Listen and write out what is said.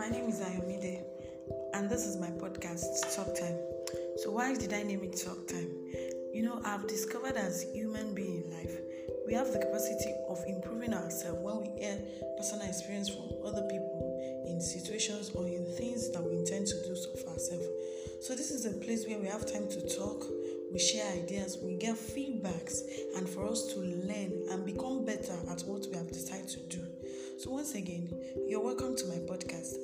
My name is Ayomide, and this is my podcast, Talk Time. So, why did I name it Talk Time? You know, I've discovered as human being in life, we have the capacity of improving ourselves when we hear personal experience from other people in situations or in things that we intend to do so for ourselves. So, this is a place where we have time to talk, we share ideas, we get feedbacks, and for us to learn and become better at what we have decided to do. So, once again, you're welcome to my podcast